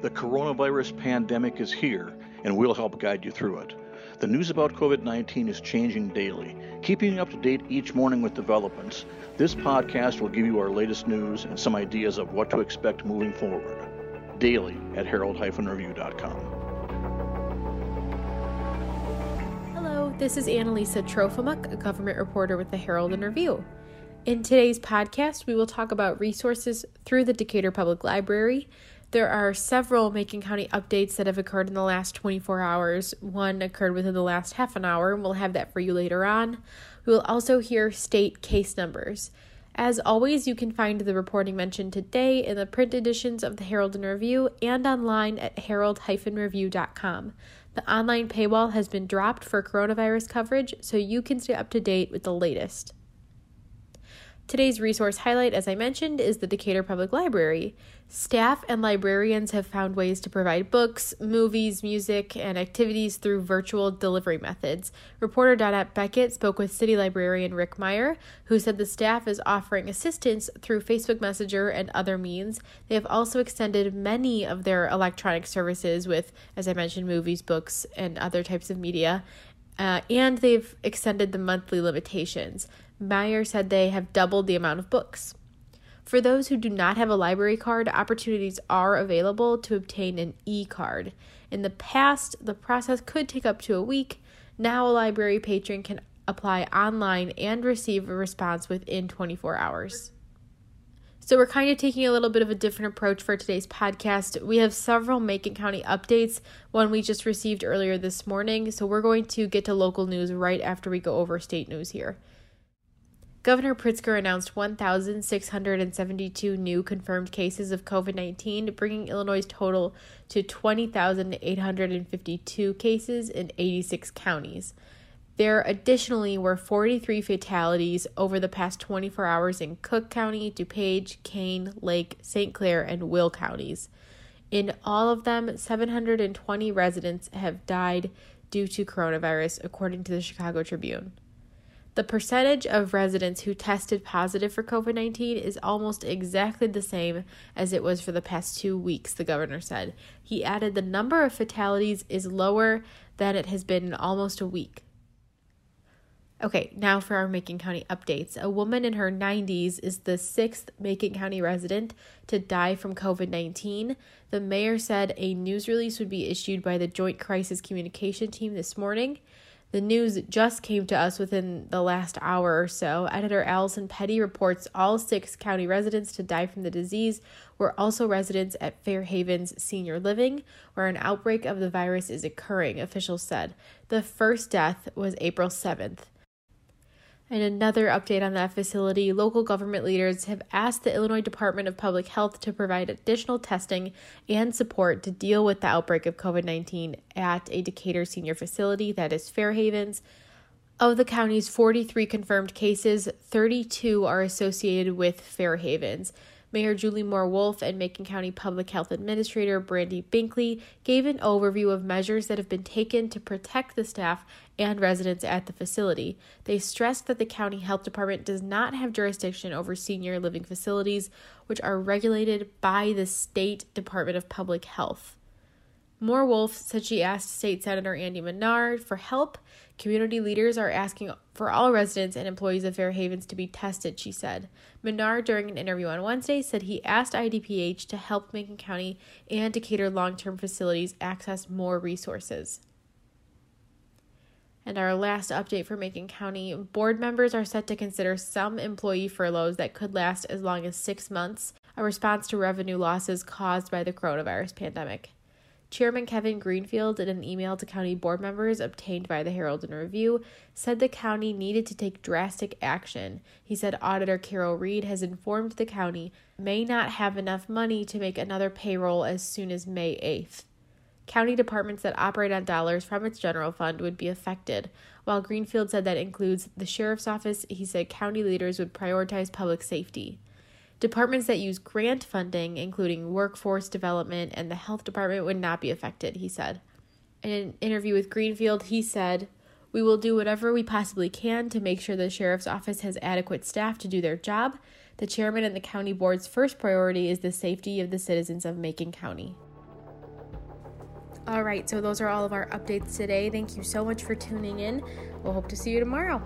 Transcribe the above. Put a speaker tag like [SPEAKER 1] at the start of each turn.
[SPEAKER 1] The coronavirus pandemic is here, and we'll help guide you through it. The news about COVID 19 is changing daily. Keeping you up to date each morning with developments, this podcast will give you our latest news and some ideas of what to expect moving forward. Daily at herald-review.com.
[SPEAKER 2] Hello, this is Annalisa Trofimuk, a government reporter with the Herald and Review. In today's podcast, we will talk about resources through the Decatur Public Library. There are several Macon County updates that have occurred in the last 24 hours. One occurred within the last half an hour, and we'll have that for you later on. We will also hear state case numbers. As always, you can find the reporting mentioned today in the print editions of the Herald and Review and online at herald-review.com. The online paywall has been dropped for coronavirus coverage, so you can stay up to date with the latest. Today's resource highlight, as I mentioned, is the Decatur Public Library. Staff and librarians have found ways to provide books, movies, music, and activities through virtual delivery methods. Reporter Donette Beckett spoke with City Librarian Rick Meyer, who said the staff is offering assistance through Facebook Messenger and other means. They have also extended many of their electronic services with, as I mentioned, movies, books, and other types of media. Uh, and they've extended the monthly limitations. Meyer said they have doubled the amount of books. For those who do not have a library card, opportunities are available to obtain an e card. In the past, the process could take up to a week. Now, a library patron can apply online and receive a response within 24 hours. So, we're kind of taking a little bit of a different approach for today's podcast. We have several Macon County updates, one we just received earlier this morning. So, we're going to get to local news right after we go over state news here. Governor Pritzker announced 1,672 new confirmed cases of COVID 19, bringing Illinois' total to 20,852 cases in 86 counties. There additionally were 43 fatalities over the past 24 hours in Cook County, DuPage, Kane, Lake, St. Clair, and Will counties. In all of them, 720 residents have died due to coronavirus, according to the Chicago Tribune. The percentage of residents who tested positive for COVID 19 is almost exactly the same as it was for the past two weeks, the governor said. He added the number of fatalities is lower than it has been in almost a week. Okay, now for our Macon County updates. A woman in her 90s is the sixth Macon County resident to die from COVID 19. The mayor said a news release would be issued by the Joint Crisis Communication Team this morning. The news just came to us within the last hour or so. Editor Allison Petty reports all six county residents to die from the disease were also residents at Fairhaven's Senior Living, where an outbreak of the virus is occurring, officials said. The first death was April 7th. And another update on that facility local government leaders have asked the Illinois Department of Public Health to provide additional testing and support to deal with the outbreak of COVID 19 at a Decatur senior facility that is Fairhaven's. Of the county's 43 confirmed cases, 32 are associated with Fairhavens. Mayor Julie Moore Wolfe and Macon County Public Health Administrator Brandi Binkley gave an overview of measures that have been taken to protect the staff and residents at the facility. They stressed that the county health department does not have jurisdiction over senior living facilities, which are regulated by the state Department of Public Health. Moore Wolfe said she asked State Senator Andy Manar for help. Community leaders are asking for all residents and employees of Fairhavens to be tested, she said. Manar, during an interview on Wednesday, said he asked IDPH to help Macon County and Decatur long term facilities access more resources. And our last update for Macon County board members are set to consider some employee furloughs that could last as long as six months, a response to revenue losses caused by the coronavirus pandemic. Chairman Kevin Greenfield, in an email to county board members obtained by the Herald and Review, said the county needed to take drastic action. He said Auditor Carol Reed has informed the county may not have enough money to make another payroll as soon as May 8th. County departments that operate on dollars from its general fund would be affected. While Greenfield said that includes the sheriff's office, he said county leaders would prioritize public safety. Departments that use grant funding, including workforce development and the health department, would not be affected, he said. In an interview with Greenfield, he said, We will do whatever we possibly can to make sure the sheriff's office has adequate staff to do their job. The chairman and the county board's first priority is the safety of the citizens of Macon County. All right, so those are all of our updates today. Thank you so much for tuning in. We'll hope to see you tomorrow.